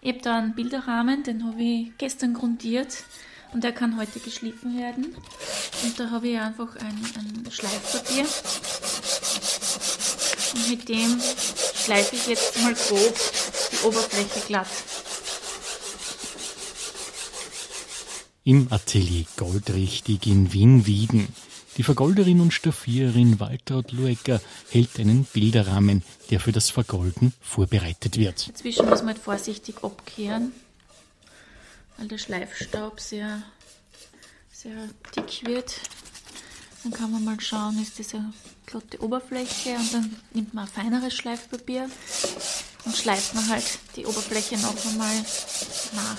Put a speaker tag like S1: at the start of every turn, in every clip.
S1: Ich habe da einen Bilderrahmen, den habe ich gestern grundiert und der kann heute geschliffen werden. Und da habe ich einfach ein, ein Schleifpapier und mit dem schleife ich jetzt mal grob die Oberfläche glatt.
S2: Im Atelier Goldrichtig in Wien-Wieden. Die Vergolderin und Staffiererin Waltraud Luecker hält einen Bilderrahmen, der für das Vergolden vorbereitet wird.
S1: Dazwischen muss man halt vorsichtig abkehren, weil der Schleifstaub sehr, sehr dick wird. Dann kann man mal schauen, ist das eine glatte Oberfläche und dann nimmt man ein feineres Schleifpapier und schleift man halt die Oberfläche noch einmal nach.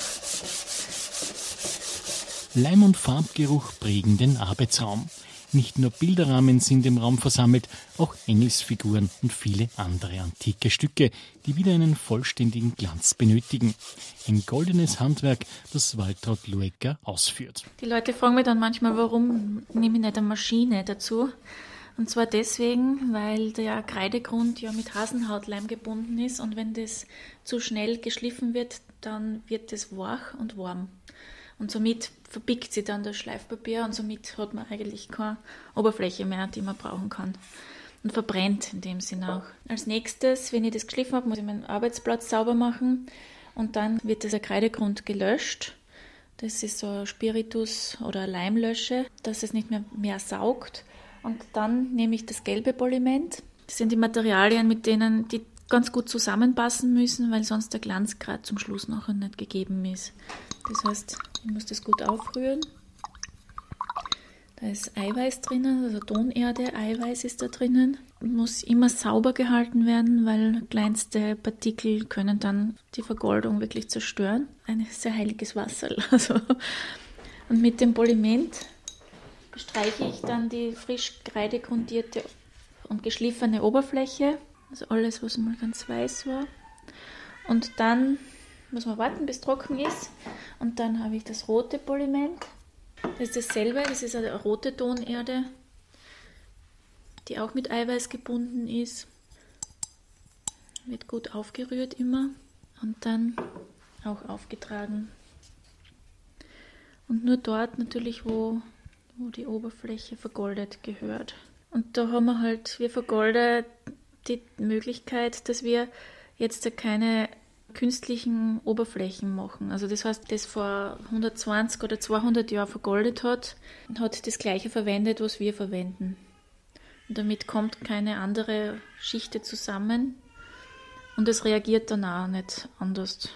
S2: Leim- und Farbgeruch prägen den Arbeitsraum. Nicht nur Bilderrahmen sind im Raum versammelt, auch Engelsfiguren und viele andere antike Stücke, die wieder einen vollständigen Glanz benötigen. Ein goldenes Handwerk, das Waltraud Luecker ausführt.
S1: Die Leute fragen mich dann manchmal, warum nehme ich nicht eine Maschine dazu? Und zwar deswegen, weil der Kreidegrund ja mit Hasenhautleim gebunden ist und wenn das zu schnell geschliffen wird, dann wird es wach und warm. Und somit verbickt sie dann das Schleifpapier und somit hat man eigentlich keine Oberfläche mehr, die man brauchen kann. Und verbrennt in dem Sinne auch. Als nächstes, wenn ich das geschliffen habe, muss ich meinen Arbeitsplatz sauber machen und dann wird dieser Kreidegrund gelöscht. Das ist so ein Spiritus oder ein Leimlösche, dass es nicht mehr, mehr saugt. Und dann nehme ich das gelbe Poliment. Das sind die Materialien, mit denen die ganz gut zusammenpassen müssen, weil sonst der Glanz gerade zum Schluss nachher nicht gegeben ist. Das heißt, ich muss das gut aufrühren. Da ist Eiweiß drinnen, also Tonerde, Eiweiß ist da drinnen. Muss immer sauber gehalten werden, weil kleinste Partikel können dann die Vergoldung wirklich zerstören. Ein sehr heiliges Wasser. Also. Und mit dem Poliment bestreiche ich dann die frisch kreidegrundierte und geschliffene Oberfläche. Also alles, was mal ganz weiß war. Und dann muss man warten, bis es trocken ist. Und dann habe ich das rote Poliment. Das ist dasselbe, das ist eine rote Tonerde, die auch mit Eiweiß gebunden ist. Wird gut aufgerührt immer und dann auch aufgetragen. Und nur dort natürlich, wo, wo die Oberfläche vergoldet gehört. Und da haben wir halt, wir vergolden die Möglichkeit, dass wir jetzt keine künstlichen Oberflächen machen. Also das heißt, das vor 120 oder 200 Jahren vergoldet hat, hat das gleiche verwendet, was wir verwenden. Und damit kommt keine andere Schicht zusammen und es reagiert dann auch nicht anders.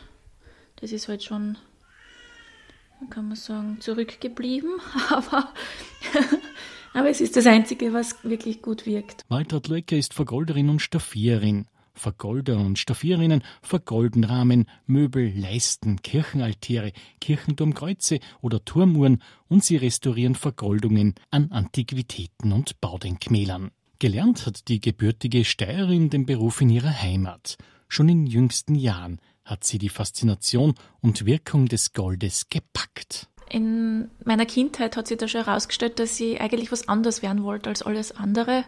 S1: Das ist halt schon, kann man sagen, zurückgeblieben, aber, aber es ist das Einzige, was wirklich gut wirkt.
S2: Waltraud Lecker ist Vergolderin und Staffiererin. Vergolder und Staffierinnen vergolden Rahmen, Möbel, Leisten, Kirchenaltäre, Kirchenturmkreuze oder Turmuhren und sie restaurieren Vergoldungen an Antiquitäten und Baudenkmälern. Gelernt hat die gebürtige Steirerin den Beruf in ihrer Heimat. Schon in jüngsten Jahren hat sie die Faszination und Wirkung des Goldes gepackt.
S1: In meiner Kindheit hat sich da schon herausgestellt, dass ich eigentlich was anderes werden wollte als alles andere.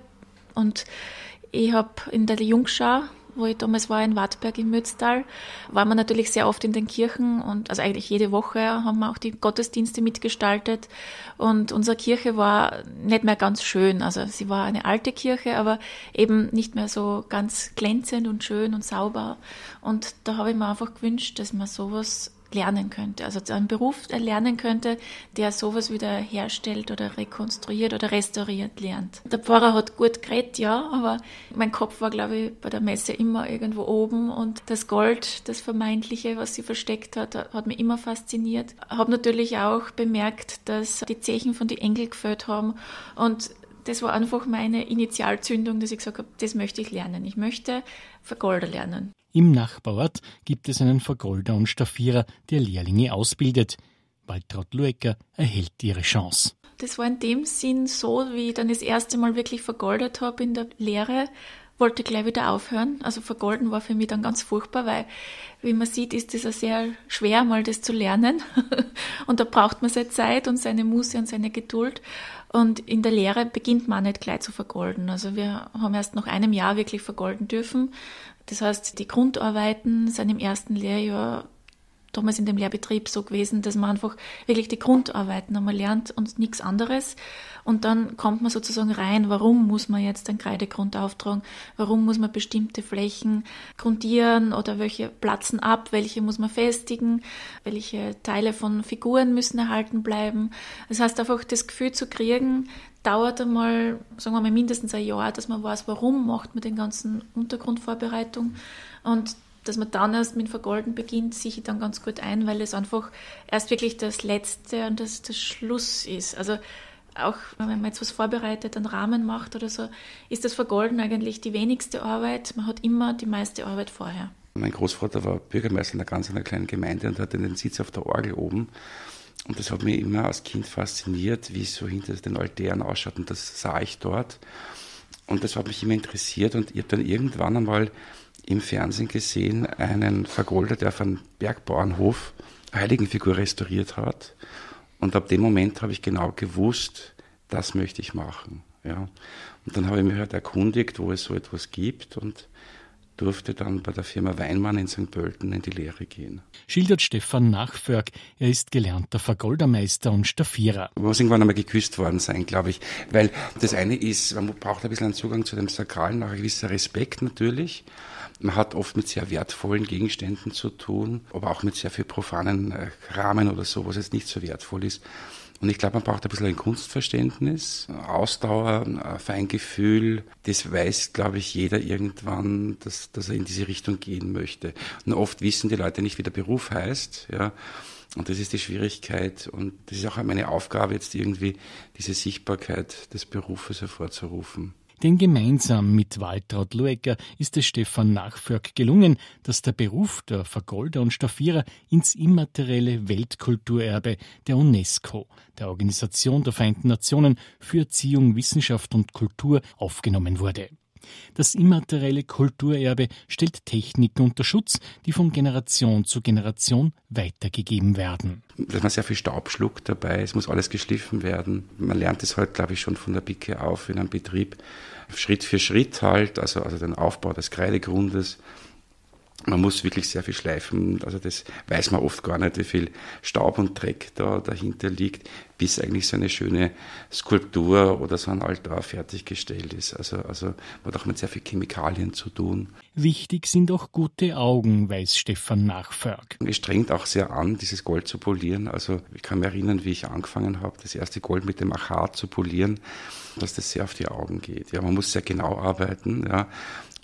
S1: Und ich habe in der Jungschau, wo ich damals war in Wartberg im Mütztal, waren wir natürlich sehr oft in den Kirchen und also eigentlich jede Woche haben wir auch die Gottesdienste mitgestaltet und unsere Kirche war nicht mehr ganz schön. Also sie war eine alte Kirche, aber eben nicht mehr so ganz glänzend und schön und sauber. Und da habe ich mir einfach gewünscht, dass man sowas lernen könnte, also einen Beruf erlernen könnte, der sowas wieder herstellt oder rekonstruiert oder restauriert lernt. Der Pfarrer hat gut geredet, ja, aber mein Kopf war, glaube ich, bei der Messe immer irgendwo oben und das Gold, das Vermeintliche, was sie versteckt hat, hat mich immer fasziniert. Habe natürlich auch bemerkt, dass die Zechen von den Engel gefällt haben und das war einfach meine Initialzündung, dass ich gesagt habe, das möchte ich lernen. Ich möchte Vergolder lernen.
S2: Im Nachbarort gibt es einen Vergolder und Staffierer, der Lehrlinge ausbildet. Waltraud Luecker erhält ihre Chance.
S1: Das war in dem Sinn so, wie ich dann das erste Mal wirklich vergoldet habe in der Lehre, wollte gleich wieder aufhören. Also vergolden war für mich dann ganz furchtbar, weil, wie man sieht, ist es ja sehr schwer, mal das zu lernen. und da braucht man seine Zeit und seine Muße und seine Geduld. Und in der Lehre beginnt man nicht gleich zu vergolden. Also wir haben erst nach einem Jahr wirklich vergolden dürfen. Das heißt, die Grundarbeiten sind im ersten Lehrjahr damals in dem Lehrbetrieb so gewesen, dass man einfach wirklich die Grundarbeiten einmal lernt und nichts anderes. Und dann kommt man sozusagen rein, warum muss man jetzt einen Kreidegrund auftragen, warum muss man bestimmte Flächen grundieren oder welche platzen ab, welche muss man festigen, welche Teile von Figuren müssen erhalten bleiben. Das heißt einfach das Gefühl zu kriegen, dauert einmal, sagen wir mal, mindestens ein Jahr, dass man weiß, warum macht man den ganzen Untergrundvorbereitung und dass man dann erst mit Vergolden beginnt, sehe ich dann ganz gut ein, weil es einfach erst wirklich das Letzte und das, das Schluss ist. Also auch wenn man jetzt was vorbereitet, einen Rahmen macht oder so, ist das Vergolden eigentlich die wenigste Arbeit. Man hat immer die meiste Arbeit vorher.
S3: Mein Großvater war Bürgermeister in einer ganz kleinen Gemeinde und hatte den Sitz auf der Orgel oben. Und das hat mich immer als Kind fasziniert, wie es so hinter den Altären ausschaut. Und das sah ich dort. Und das hat mich immer interessiert. Und ich habe dann irgendwann einmal im Fernsehen gesehen, einen Vergolder, der auf einem Bergbauernhof Heiligenfigur restauriert hat. Und ab dem Moment habe ich genau gewusst, das möchte ich machen. Ja. Und dann habe ich mich halt erkundigt, wo es so etwas gibt und durfte dann bei der Firma Weinmann in St. Pölten in die Lehre gehen.
S2: Schildert Stefan Nachförg. Er ist gelernter Vergoldermeister und Staffierer.
S3: Man muss irgendwann einmal geküsst worden sein, glaube ich. Weil das eine ist, man braucht ein bisschen einen Zugang zu dem Sakralen, auch ein gewisser Respekt natürlich. Man hat oft mit sehr wertvollen Gegenständen zu tun, aber auch mit sehr viel profanen äh, Rahmen oder so, was jetzt nicht so wertvoll ist. Und ich glaube, man braucht ein bisschen ein Kunstverständnis, Ausdauer, ein Feingefühl. Das weiß, glaube ich, jeder irgendwann, dass, dass er in diese Richtung gehen möchte. Und oft wissen die Leute nicht, wie der Beruf heißt. Ja. Und das ist die Schwierigkeit. Und das ist auch meine Aufgabe, jetzt irgendwie diese Sichtbarkeit des Berufes hervorzurufen.
S2: Denn gemeinsam mit Waltraud Luecker ist es Stefan Nachförg gelungen, dass der Beruf der Vergolder und Staffierer ins immaterielle Weltkulturerbe der UNESCO, der Organisation der Vereinten Nationen für Erziehung, Wissenschaft und Kultur, aufgenommen wurde. Das immaterielle Kulturerbe stellt Techniken unter Schutz, die von Generation zu Generation weitergegeben werden.
S3: Dass man sehr viel Staub schluckt dabei, es muss alles geschliffen werden. Man lernt es heute, glaube ich, schon von der Pike auf in einem Betrieb. Schritt für Schritt halt, also, also den Aufbau des Kreidegrundes, man muss wirklich sehr viel schleifen. Also das weiß man oft gar nicht, wie viel Staub und Dreck da dahinter liegt, bis eigentlich so eine schöne Skulptur oder so ein Altar fertiggestellt ist. Also, also man hat auch mit sehr viel Chemikalien zu tun.
S2: Wichtig sind auch gute Augen, weiß Stefan Nachförg.
S3: Es strengt auch sehr an, dieses Gold zu polieren. Also ich kann mich erinnern, wie ich angefangen habe, das erste Gold mit dem Achat zu polieren, dass das sehr auf die Augen geht. Ja, man muss sehr genau arbeiten. Ja.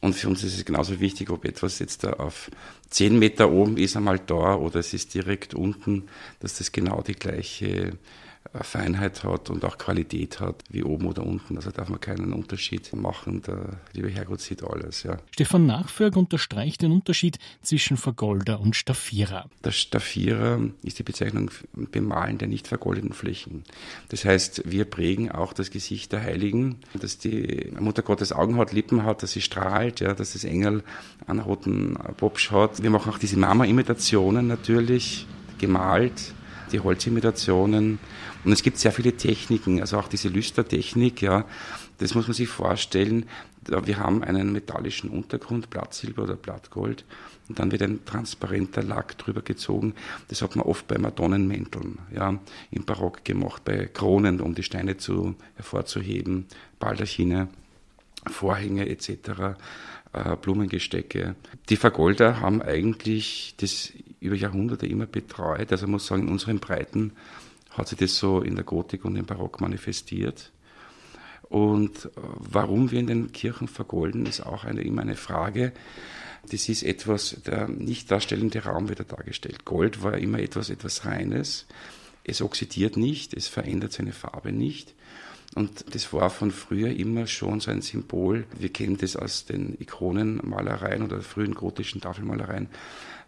S3: Und für uns ist es genauso wichtig, ob etwas jetzt da auf zehn Meter oben ist, einmal da oder es ist direkt unten, dass das genau die gleiche Feinheit hat und auch Qualität hat, wie oben oder unten. Also darf man keinen Unterschied machen. Der liebe Herrgott sieht alles. Ja.
S2: Stefan Nachförg unterstreicht den Unterschied zwischen Vergolder und Staffierer.
S3: Der Staffierer ist die Bezeichnung Bemalen der nicht vergoldeten Flächen. Das heißt, wir prägen auch das Gesicht der Heiligen, dass die Mutter Gottes Augen hat, Lippen hat, dass sie strahlt, ja, dass das Engel einen roten Popsch hat. Wir machen auch diese Mama-Imitationen natürlich, gemalt, die Holzimitationen und es gibt sehr viele Techniken, also auch diese Lüstertechnik, ja, das muss man sich vorstellen. Wir haben einen metallischen Untergrund, Blattsilber oder Blattgold, und dann wird ein transparenter Lack drüber gezogen. Das hat man oft bei Madonnenmänteln, ja, im Barock gemacht, bei Kronen, um die Steine zu, hervorzuheben, Baldachine, Vorhänge etc., äh, Blumengestecke. Die Vergolder haben eigentlich das über Jahrhunderte immer betreut. Also man muss sagen, in unseren Breiten hat sich das so in der Gotik und im Barock manifestiert. Und äh, warum wir in den Kirchen vergolden, ist auch eine, immer eine Frage. Das ist etwas, der nicht darstellende Raum wird dargestellt. Gold war immer etwas, etwas Reines. Es oxidiert nicht, es verändert seine Farbe nicht. Und das war von früher immer schon so ein Symbol. Wir kennen das aus den Ikonenmalereien oder frühen gotischen Tafelmalereien.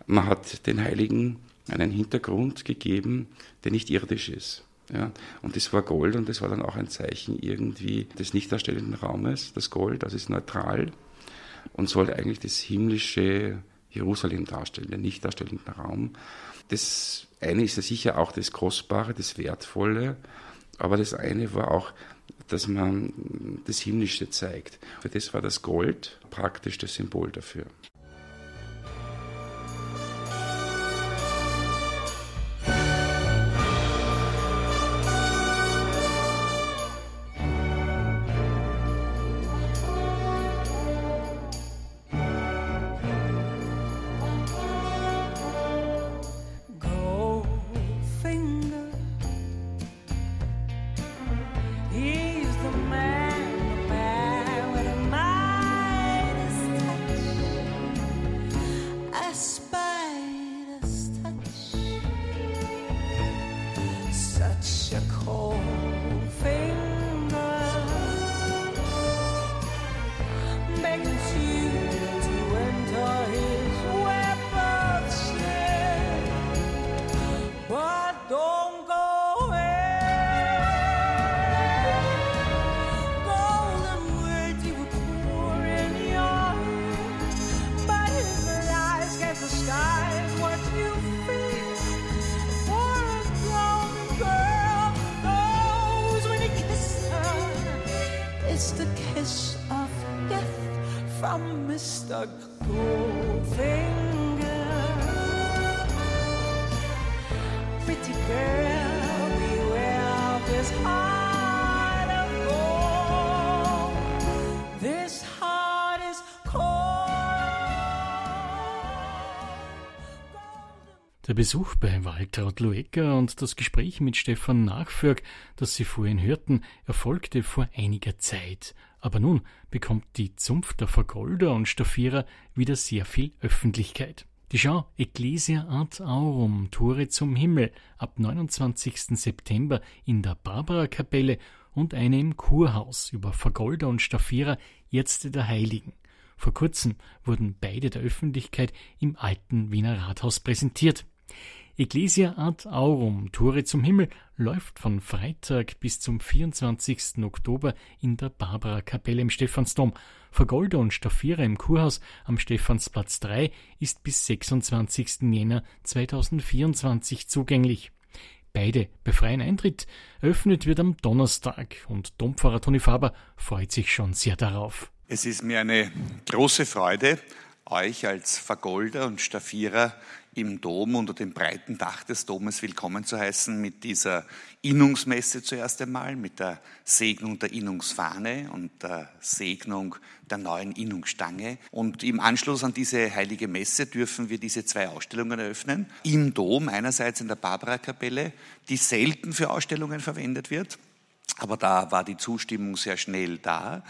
S3: Man hat den Heiligen einen Hintergrund gegeben, der nicht irdisch ist. Ja, und das war Gold und das war dann auch ein Zeichen irgendwie des nicht darstellenden Raumes. Das Gold, das ist neutral und soll eigentlich das himmlische Jerusalem darstellen, den nicht darstellenden Raum. Das eine ist ja sicher auch das Kostbare, das Wertvolle, aber das eine war auch, dass man das Himmlische zeigt. Für das war das Gold praktisch das Symbol dafür.
S2: Der Besuch bei Waltraud Luecker und das Gespräch mit Stefan Nachförg, das Sie vorhin hörten, erfolgte vor einiger Zeit. Aber nun bekommt die Zunft der Vergolder und Staffierer wieder sehr viel Öffentlichkeit. Die Schau Ecclesia Art Aurum Tore zum Himmel ab 29. September in der Barbara-Kapelle und eine im Kurhaus über Vergolder und Staffierer Ärzte der Heiligen. Vor kurzem wurden beide der Öffentlichkeit im alten Wiener Rathaus präsentiert. Ecclesia Ad Aurum, Tore zum Himmel, läuft von Freitag bis zum 24. Oktober in der Barbara-Kapelle im Stephansdom. Vergolder und Staffierer im Kurhaus am Stephansplatz 3 ist bis 26. Jänner 2024 zugänglich. Beide bei freien Eintritt. Eröffnet wird am Donnerstag und Dompfarrer Toni Faber freut sich schon sehr darauf.
S4: Es ist mir eine große Freude, euch als Vergolder und Staffierer im Dom unter dem breiten Dach des Domes willkommen zu heißen mit dieser Innungsmesse zuerst einmal, mit der Segnung der Innungsfahne und der Segnung der neuen Innungsstange. Und im Anschluss an diese heilige Messe dürfen wir diese zwei Ausstellungen eröffnen. Im Dom, einerseits in der Barbara-Kapelle, die selten für Ausstellungen verwendet wird. Aber da war die Zustimmung sehr schnell da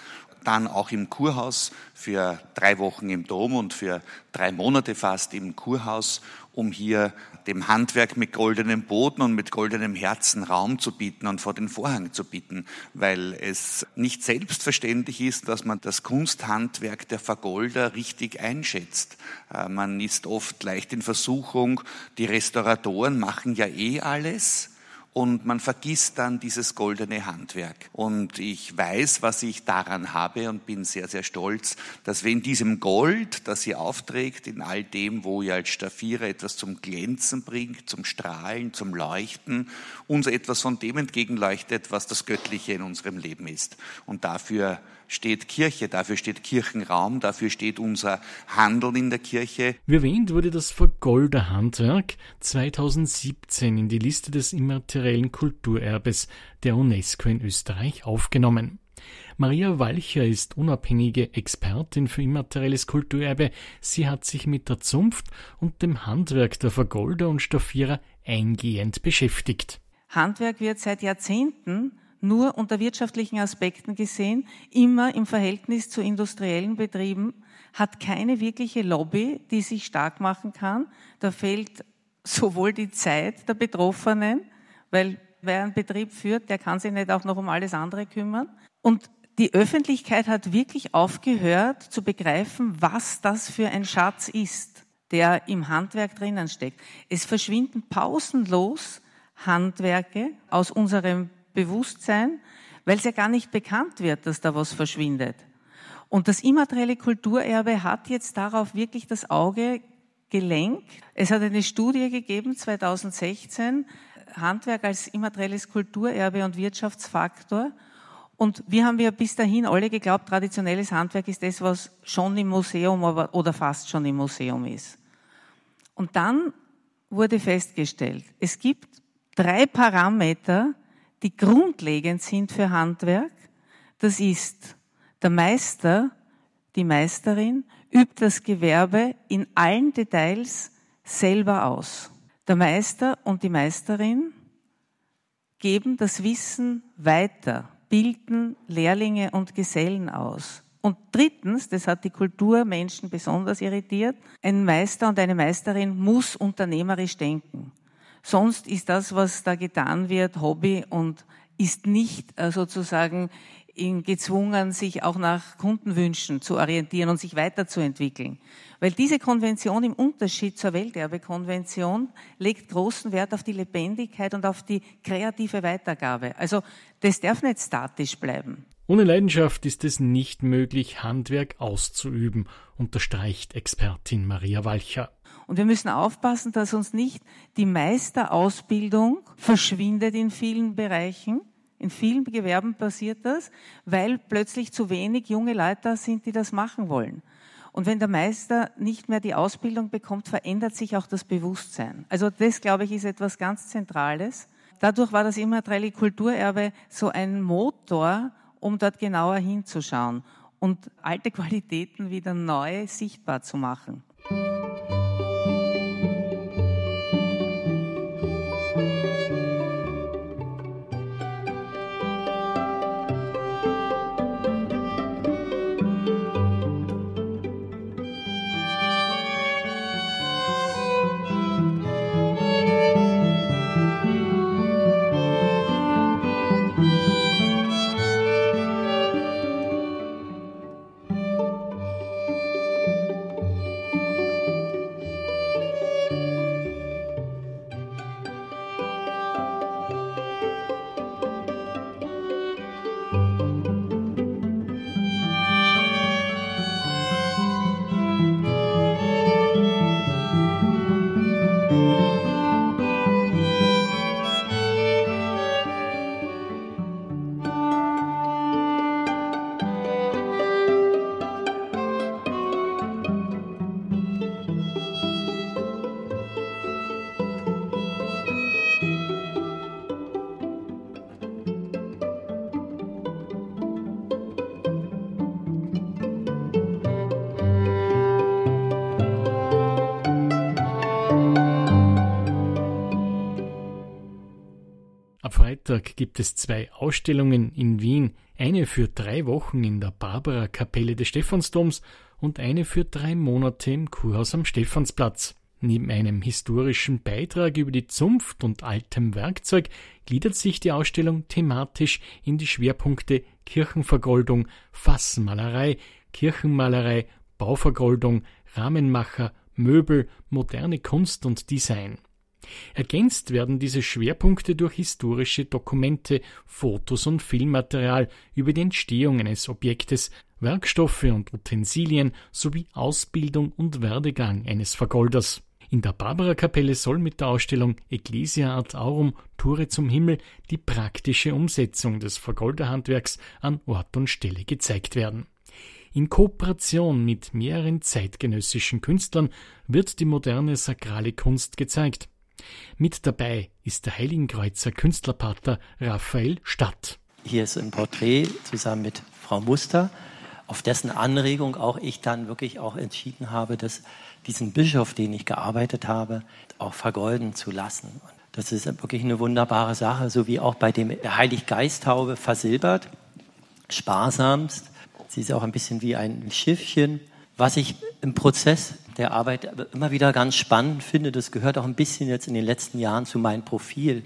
S4: dann auch im Kurhaus für drei Wochen im Dom und für drei Monate fast im Kurhaus, um hier dem Handwerk mit goldenem Boden und mit goldenem Herzen Raum zu bieten und vor den Vorhang zu bieten, weil es nicht selbstverständlich ist, dass man das Kunsthandwerk der Vergolder richtig einschätzt. Äh, man ist oft leicht in Versuchung, die Restauratoren machen ja eh alles und man vergisst dann dieses goldene Handwerk. Und ich weiß, was ich daran habe und bin sehr, sehr stolz, dass wir in diesem Gold, das ihr aufträgt, in all dem, wo ihr als Staffierer etwas zum Glänzen bringt, zum Strahlen, zum Leuchten, uns etwas von dem entgegenleuchtet, was das Göttliche in unserem Leben ist. Und dafür steht Kirche, dafür steht Kirchenraum, dafür steht unser Handeln in der Kirche.
S2: Wie erwähnt wurde das Vergolder Handwerk 2017 in die Liste des immateriellen Kulturerbes der UNESCO in Österreich aufgenommen. Maria Walcher ist unabhängige Expertin für immaterielles Kulturerbe. Sie hat sich mit der Zunft und dem Handwerk der Vergolder und Staffierer eingehend beschäftigt.
S5: Handwerk wird seit Jahrzehnten nur unter wirtschaftlichen Aspekten gesehen, immer im Verhältnis zu industriellen Betrieben, hat keine wirkliche Lobby, die sich stark machen kann. Da fehlt sowohl die Zeit der Betroffenen, weil wer einen Betrieb führt, der kann sich nicht auch noch um alles andere kümmern. Und die Öffentlichkeit hat wirklich aufgehört zu begreifen, was das für ein Schatz ist, der im Handwerk drinnen steckt. Es verschwinden pausenlos Handwerke aus unserem Bewusstsein, weil es ja gar nicht bekannt wird, dass da was verschwindet. Und das immaterielle Kulturerbe hat jetzt darauf wirklich das Auge gelenkt. Es hat eine Studie gegeben, 2016, Handwerk als immaterielles Kulturerbe und Wirtschaftsfaktor. Und wir haben ja bis dahin alle geglaubt, traditionelles Handwerk ist das, was schon im Museum oder fast schon im Museum ist. Und dann wurde festgestellt, es gibt drei Parameter, die grundlegend sind für Handwerk. Das ist der Meister, die Meisterin übt das Gewerbe in allen Details selber aus. Der Meister und die Meisterin geben das Wissen weiter, bilden Lehrlinge und Gesellen aus. Und drittens, das hat die Kulturmenschen besonders irritiert, ein Meister und eine Meisterin muss unternehmerisch denken. Sonst ist das, was da getan wird, Hobby und ist nicht äh, sozusagen gezwungen, sich auch nach Kundenwünschen zu orientieren und sich weiterzuentwickeln. Weil diese Konvention im Unterschied zur Welterbekonvention legt großen Wert auf die Lebendigkeit und auf die kreative Weitergabe. Also das darf nicht statisch bleiben.
S2: Ohne Leidenschaft ist es nicht möglich, Handwerk auszuüben, unterstreicht Expertin Maria Walcher.
S5: Und wir müssen aufpassen, dass uns nicht die Meisterausbildung verschwindet in vielen Bereichen, In vielen Gewerben passiert das, weil plötzlich zu wenig junge Leute da sind, die das machen wollen. Und wenn der Meister nicht mehr die Ausbildung bekommt, verändert sich auch das Bewusstsein. Also das, glaube ich, ist etwas ganz Zentrales. Dadurch war das immaterielle Kulturerbe so ein Motor, um dort genauer hinzuschauen und alte Qualitäten wieder neu sichtbar zu machen.
S2: Freitag gibt es zwei Ausstellungen in Wien, eine für drei Wochen in der Barbara-Kapelle des Stephansdoms und eine für drei Monate im Kurhaus am Stephansplatz. Neben einem historischen Beitrag über die Zunft und altem Werkzeug gliedert sich die Ausstellung thematisch in die Schwerpunkte Kirchenvergoldung, Fassenmalerei, Kirchenmalerei, Bauvergoldung, Rahmenmacher, Möbel, moderne Kunst und Design. Ergänzt werden diese Schwerpunkte durch historische Dokumente, Fotos und Filmmaterial über die Entstehung eines Objektes, Werkstoffe und Utensilien sowie Ausbildung und Werdegang eines Vergolders. In der Barbara-Kapelle soll mit der Ausstellung Ecclesia ad Aurum Tore zum Himmel die praktische Umsetzung des Vergolderhandwerks an Ort und Stelle gezeigt werden. In Kooperation mit mehreren zeitgenössischen Künstlern wird die moderne sakrale Kunst gezeigt. Mit dabei ist der Heiligenkreuzer Künstlerpater Raphael Stadt.
S6: Hier ist ein Porträt zusammen mit Frau Muster, auf dessen Anregung auch ich dann wirklich auch entschieden habe, dass diesen Bischof, den ich gearbeitet habe, auch vergolden zu lassen. Das ist wirklich eine wunderbare Sache, so wie auch bei dem Heiliggeisthaube versilbert, sparsamst. Sie ist auch ein bisschen wie ein Schiffchen. Was ich im Prozess der Arbeit immer wieder ganz spannend finde, das gehört auch ein bisschen jetzt in den letzten Jahren zu meinem Profil,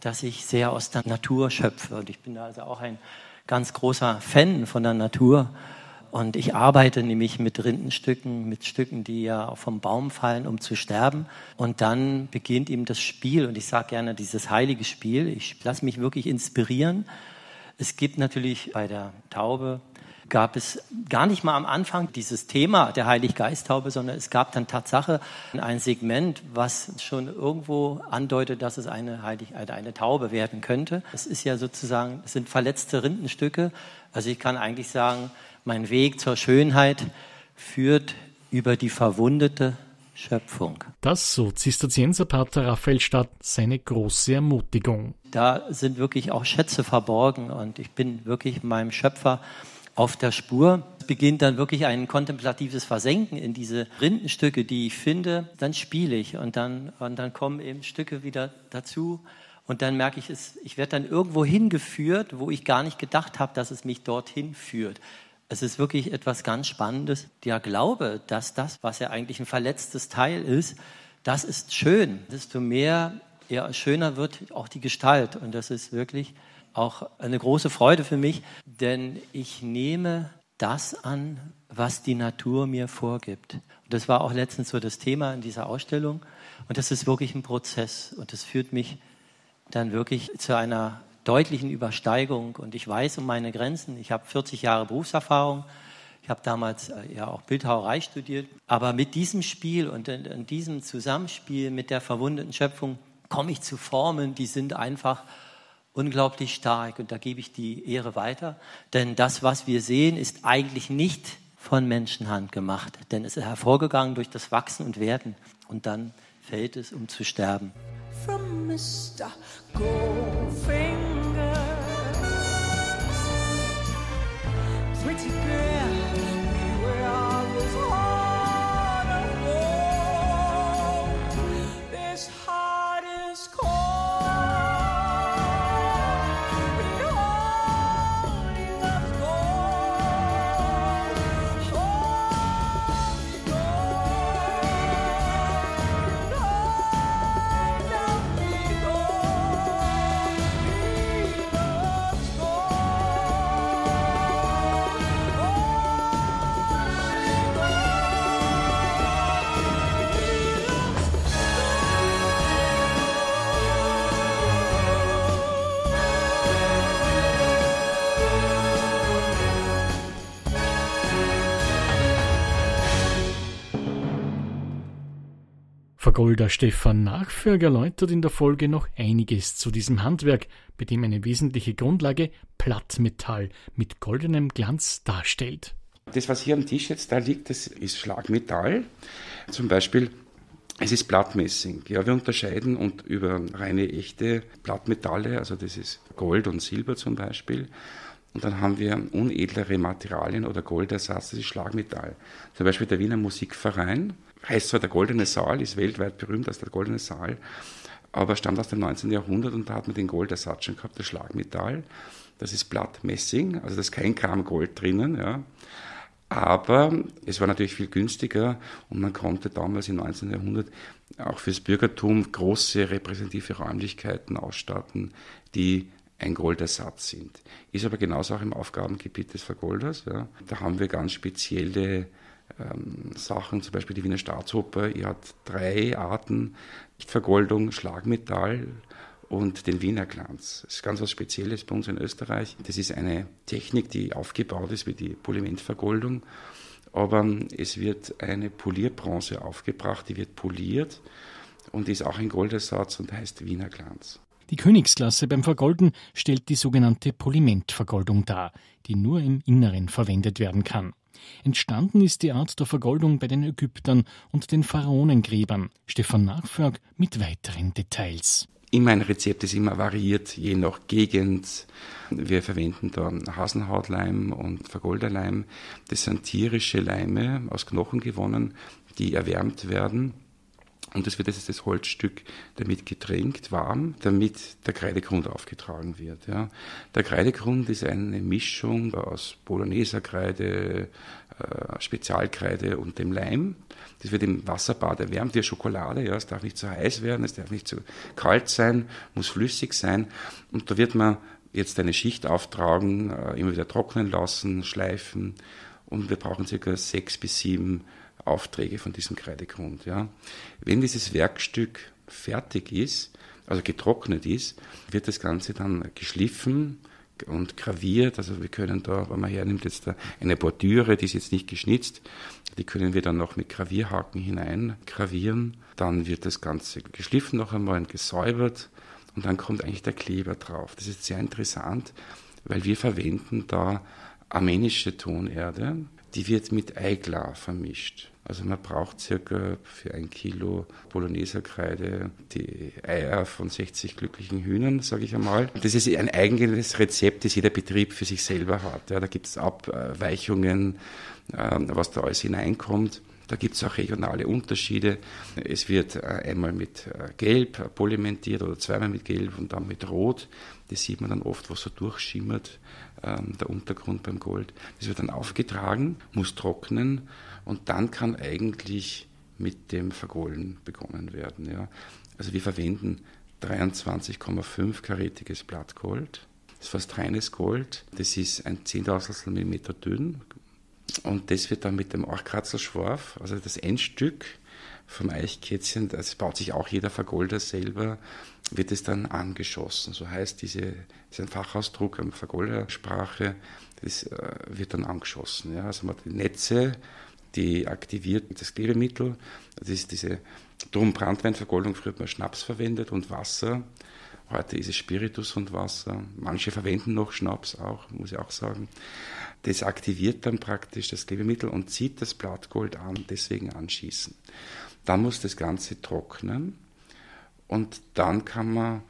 S6: dass ich sehr aus der Natur schöpfe. Und ich bin also auch ein ganz großer Fan von der Natur. Und ich arbeite nämlich mit Rindenstücken, mit Stücken, die ja vom Baum fallen, um zu sterben. Und dann beginnt eben das Spiel. Und ich sage gerne dieses heilige Spiel. Ich lasse mich wirklich inspirieren. Es gibt natürlich bei der Taube gab es gar nicht mal am Anfang dieses Thema der Heiliggeisttaube, sondern es gab dann Tatsache ein Segment, was schon irgendwo andeutet, dass es eine, Heilig äh, eine Taube werden könnte. Es ist ja sozusagen, es sind verletzte Rindenstücke. Also ich kann eigentlich sagen, mein Weg zur Schönheit führt über die verwundete Schöpfung.
S2: Das, so Zisterzienserpater Raphael Stadt, seine große Ermutigung.
S6: Da sind wirklich auch Schätze verborgen und ich bin wirklich meinem Schöpfer auf der Spur. Es beginnt dann wirklich ein kontemplatives Versenken in diese Rindenstücke, die ich finde. Dann spiele ich und dann, und dann kommen eben Stücke wieder dazu. Und dann merke ich, es, ich werde dann irgendwo hingeführt, wo ich gar nicht gedacht habe, dass es mich dorthin führt. Es ist wirklich etwas ganz Spannendes. Der Glaube, dass das, was ja eigentlich ein verletztes Teil ist, das ist schön. Desto mehr, ja, schöner wird auch die Gestalt. Und das ist wirklich auch eine große Freude für mich, denn ich nehme das an, was die Natur mir vorgibt. Und das war auch letztens so das Thema in dieser Ausstellung. Und das ist wirklich ein Prozess. Und das führt mich dann wirklich zu einer deutlichen Übersteigung. Und ich weiß um meine Grenzen. Ich habe 40 Jahre Berufserfahrung. Ich habe damals äh, ja auch Bildhauerei studiert. Aber mit diesem Spiel und in, in diesem Zusammenspiel mit der verwundeten Schöpfung komme ich zu Formen, die sind einfach unglaublich stark und da gebe ich die Ehre weiter, denn das, was wir sehen, ist eigentlich nicht von Menschenhand gemacht, denn es ist hervorgegangen durch das Wachsen und Werden und dann fällt es, um zu sterben.
S7: From Mr. Goldfinger.
S2: Vergolder Stefan Nachförg erläutert in der Folge noch einiges zu diesem Handwerk, bei dem eine wesentliche Grundlage Plattmetall mit goldenem Glanz darstellt.
S3: Das, was hier am Tisch jetzt da liegt, das ist Schlagmetall. Zum Beispiel, es ist Blattmessing. Ja, wir unterscheiden und über reine echte Blattmetalle, also das ist Gold und Silber zum Beispiel. Und dann haben wir unedlere Materialien oder Goldersatz, das ist Schlagmetall. Zum Beispiel der Wiener Musikverein, heißt zwar der Goldene Saal, ist weltweit berühmt als der Goldene Saal, aber stammt aus dem 19. Jahrhundert und da hat man den Goldersatz schon gehabt, das Schlagmetall. Das ist Blattmessing, also da ist kein Gramm Gold drinnen. Ja. Aber es war natürlich viel günstiger und man konnte damals im 19. Jahrhundert auch fürs Bürgertum große repräsentative Räumlichkeiten ausstatten, die ein Goldersatz sind. Ist aber genauso auch im Aufgabengebiet des Vergolders. Ja. Da haben wir ganz spezielle ähm, Sachen, zum Beispiel die Wiener Staatsoper, ihr hat drei Arten Vergoldung, Schlagmetall und den Wiener Glanz. Das ist ganz was Spezielles bei uns in Österreich. Das ist eine Technik, die aufgebaut ist wie die Polimentvergoldung. Aber es wird eine Polierbronze aufgebracht, die wird poliert und ist auch ein Goldersatz und heißt Wiener Glanz.
S2: Die Königsklasse beim Vergolden stellt die sogenannte Polimentvergoldung dar, die nur im Inneren verwendet werden kann. Entstanden ist die Art der Vergoldung bei den Ägyptern und den Pharaonengräbern. Stefan Nachförg mit weiteren Details.
S3: Immer ein Rezept, das immer variiert, je nach Gegend. Wir verwenden da Hasenhautleim und Vergolderleim. Das sind tierische Leime aus Knochen gewonnen, die erwärmt werden und es wird jetzt das Holzstück damit getränkt, warm, damit der Kreidegrund aufgetragen wird. Ja. Der Kreidegrund ist eine Mischung aus Bologneserkreide, äh, Spezialkreide und dem Leim. Das wird im Wasserbad erwärmt wie Schokolade. Ja. Es darf nicht zu heiß werden, es darf nicht zu kalt sein, muss flüssig sein. Und da wird man jetzt eine Schicht auftragen, äh, immer wieder trocknen lassen, schleifen. Und wir brauchen circa sechs bis sieben Aufträge von diesem Kreidegrund. Ja. Wenn dieses Werkstück fertig ist, also getrocknet ist, wird das Ganze dann geschliffen und graviert. Also wir können da, wenn man hernimmt jetzt eine Bordüre, die ist jetzt nicht geschnitzt, die können wir dann noch mit Gravierhaken hinein gravieren. Dann wird das Ganze geschliffen noch einmal und gesäubert und dann kommt eigentlich der Kleber drauf. Das ist sehr interessant, weil wir verwenden da armenische Tonerde, die wird mit Eiglar vermischt. Also man braucht circa für ein Kilo Bologneserkreide die Eier von 60 glücklichen Hühnern, sage ich einmal. Das ist ein eigenes Rezept, das jeder Betrieb für sich selber hat. Ja, da gibt es Abweichungen, ähm, was da alles hineinkommt. Da gibt es auch regionale Unterschiede. Es wird äh, einmal mit äh, Gelb polimentiert oder zweimal mit Gelb und dann mit Rot. Das sieht man dann oft, was so durchschimmert, ähm, der Untergrund beim Gold. Das wird dann aufgetragen, muss trocknen und dann kann eigentlich mit dem Vergolden begonnen werden. Ja. Also wir verwenden 23,5 karätiges Blattgold. Das ist fast reines Gold. Das ist ein Zehntausendstel Millimeter dünn, und das wird dann mit dem Orchkratzelschwarf, also das Endstück vom Eichkätzchen, das baut sich auch jeder Vergolder selber, wird es dann angeschossen. So heißt diese, das ist ein Fachausdruck eine Vergoldersprache, das äh, wird dann angeschossen. Ja. Also man hat die Netze, die aktiviert das Klebemittel, das ist diese Drum Brandweinvergoldung, früher hat man Schnaps verwendet und Wasser Heute ist es Spiritus und Wasser. Manche verwenden noch Schnaps auch, muss ich auch sagen. Das aktiviert dann praktisch das Klebemittel und zieht das Blattgold an, deswegen anschießen. Dann muss das Ganze trocknen und dann kann man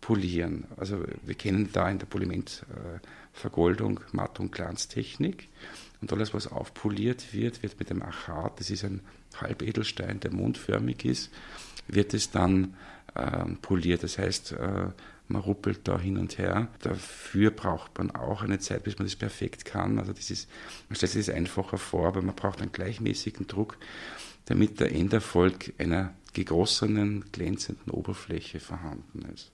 S3: polieren. Also wir kennen da in der Polimentvergoldung Matt- und Glanztechnik. Und alles, was aufpoliert wird, wird mit dem Achat, das ist ein Halbedelstein, der mondförmig ist, wird es dann äh, poliert. Das heißt, äh, man ruppelt da hin und her. Dafür braucht man auch eine Zeit, bis man das perfekt kann. Also das ist, man stellt sich das einfacher vor, aber man braucht einen gleichmäßigen Druck, damit der Enderfolg einer gegossenen, glänzenden Oberfläche vorhanden ist.